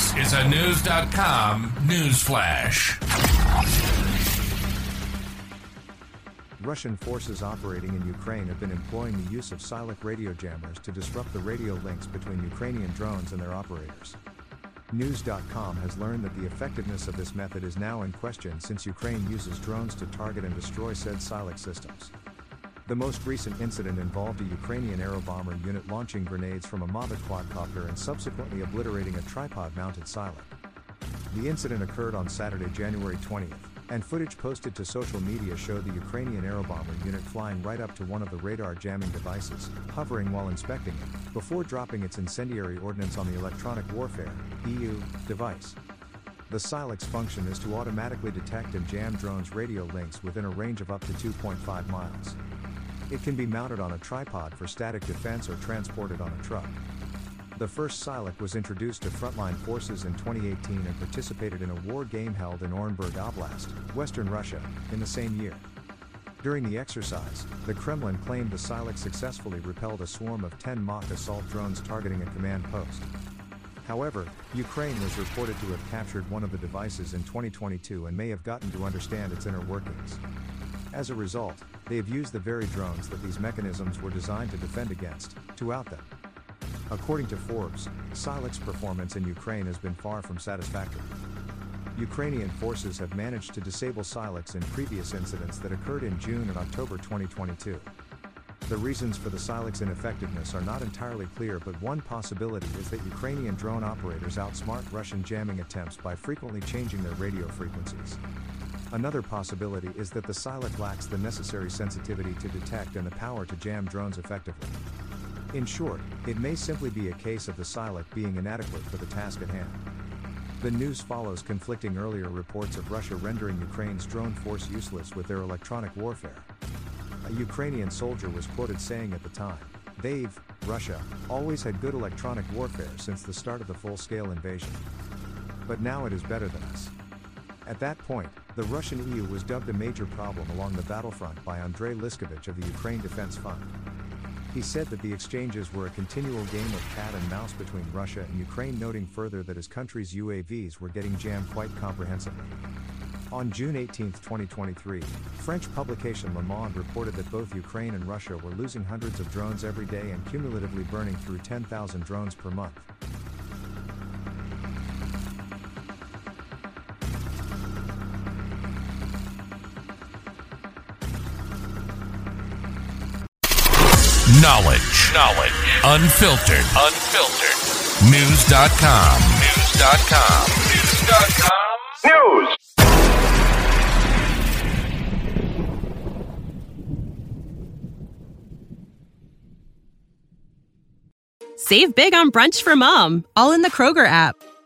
This is a News.com news flash. Russian forces operating in Ukraine have been employing the use of Silok radio jammers to disrupt the radio links between Ukrainian drones and their operators. News.com has learned that the effectiveness of this method is now in question since Ukraine uses drones to target and destroy said Silok systems. The most recent incident involved a Ukrainian Aerobomber unit launching grenades from a Mavic quadcopter and subsequently obliterating a tripod-mounted silo. The incident occurred on Saturday, January 20th, and footage posted to social media showed the Ukrainian Aerobomber unit flying right up to one of the radar jamming devices, hovering while inspecting it, before dropping its incendiary ordnance on the electronic warfare EU device. The Silok's function is to automatically detect and jam drones' radio links within a range of up to 2.5 miles. It can be mounted on a tripod for static defense or transported on a truck. The first Silok was introduced to frontline forces in 2018 and participated in a war game held in Orenburg Oblast, western Russia, in the same year. During the exercise, the Kremlin claimed the Silok successfully repelled a swarm of 10 mock assault drones targeting a command post. However, Ukraine was reported to have captured one of the devices in 2022 and may have gotten to understand its inner workings. As a result, they have used the very drones that these mechanisms were designed to defend against, to out them. According to Forbes, Silok's performance in Ukraine has been far from satisfactory. Ukrainian forces have managed to disable Siloks in previous incidents that occurred in June and October 2022. The reasons for the Silok's ineffectiveness are not entirely clear, but one possibility is that Ukrainian drone operators outsmart Russian jamming attempts by frequently changing their radio frequencies. Another possibility is that the Silok lacks the necessary sensitivity to detect and the power to jam drones effectively. In short, it may simply be a case of the Silok being inadequate for the task at hand. The news follows conflicting earlier reports of Russia rendering Ukraine's drone force useless with their electronic warfare. A Ukrainian soldier was quoted saying at the time, They've, Russia, always had good electronic warfare since the start of the full scale invasion. But now it is better than us. At that point, the Russian EU was dubbed a major problem along the battlefront by Andrei Liskovich of the Ukraine Defense Fund. He said that the exchanges were a continual game of cat and mouse between Russia and Ukraine, noting further that his country's UAVs were getting jammed quite comprehensively. On June 18, 2023, French publication Le Monde reported that both Ukraine and Russia were losing hundreds of drones every day and cumulatively burning through 10,000 drones per month. Knowledge. Knowledge. Unfiltered. Unfiltered. News.com. News.com. News.com. News. Save big on brunch for mom, all in the Kroger app.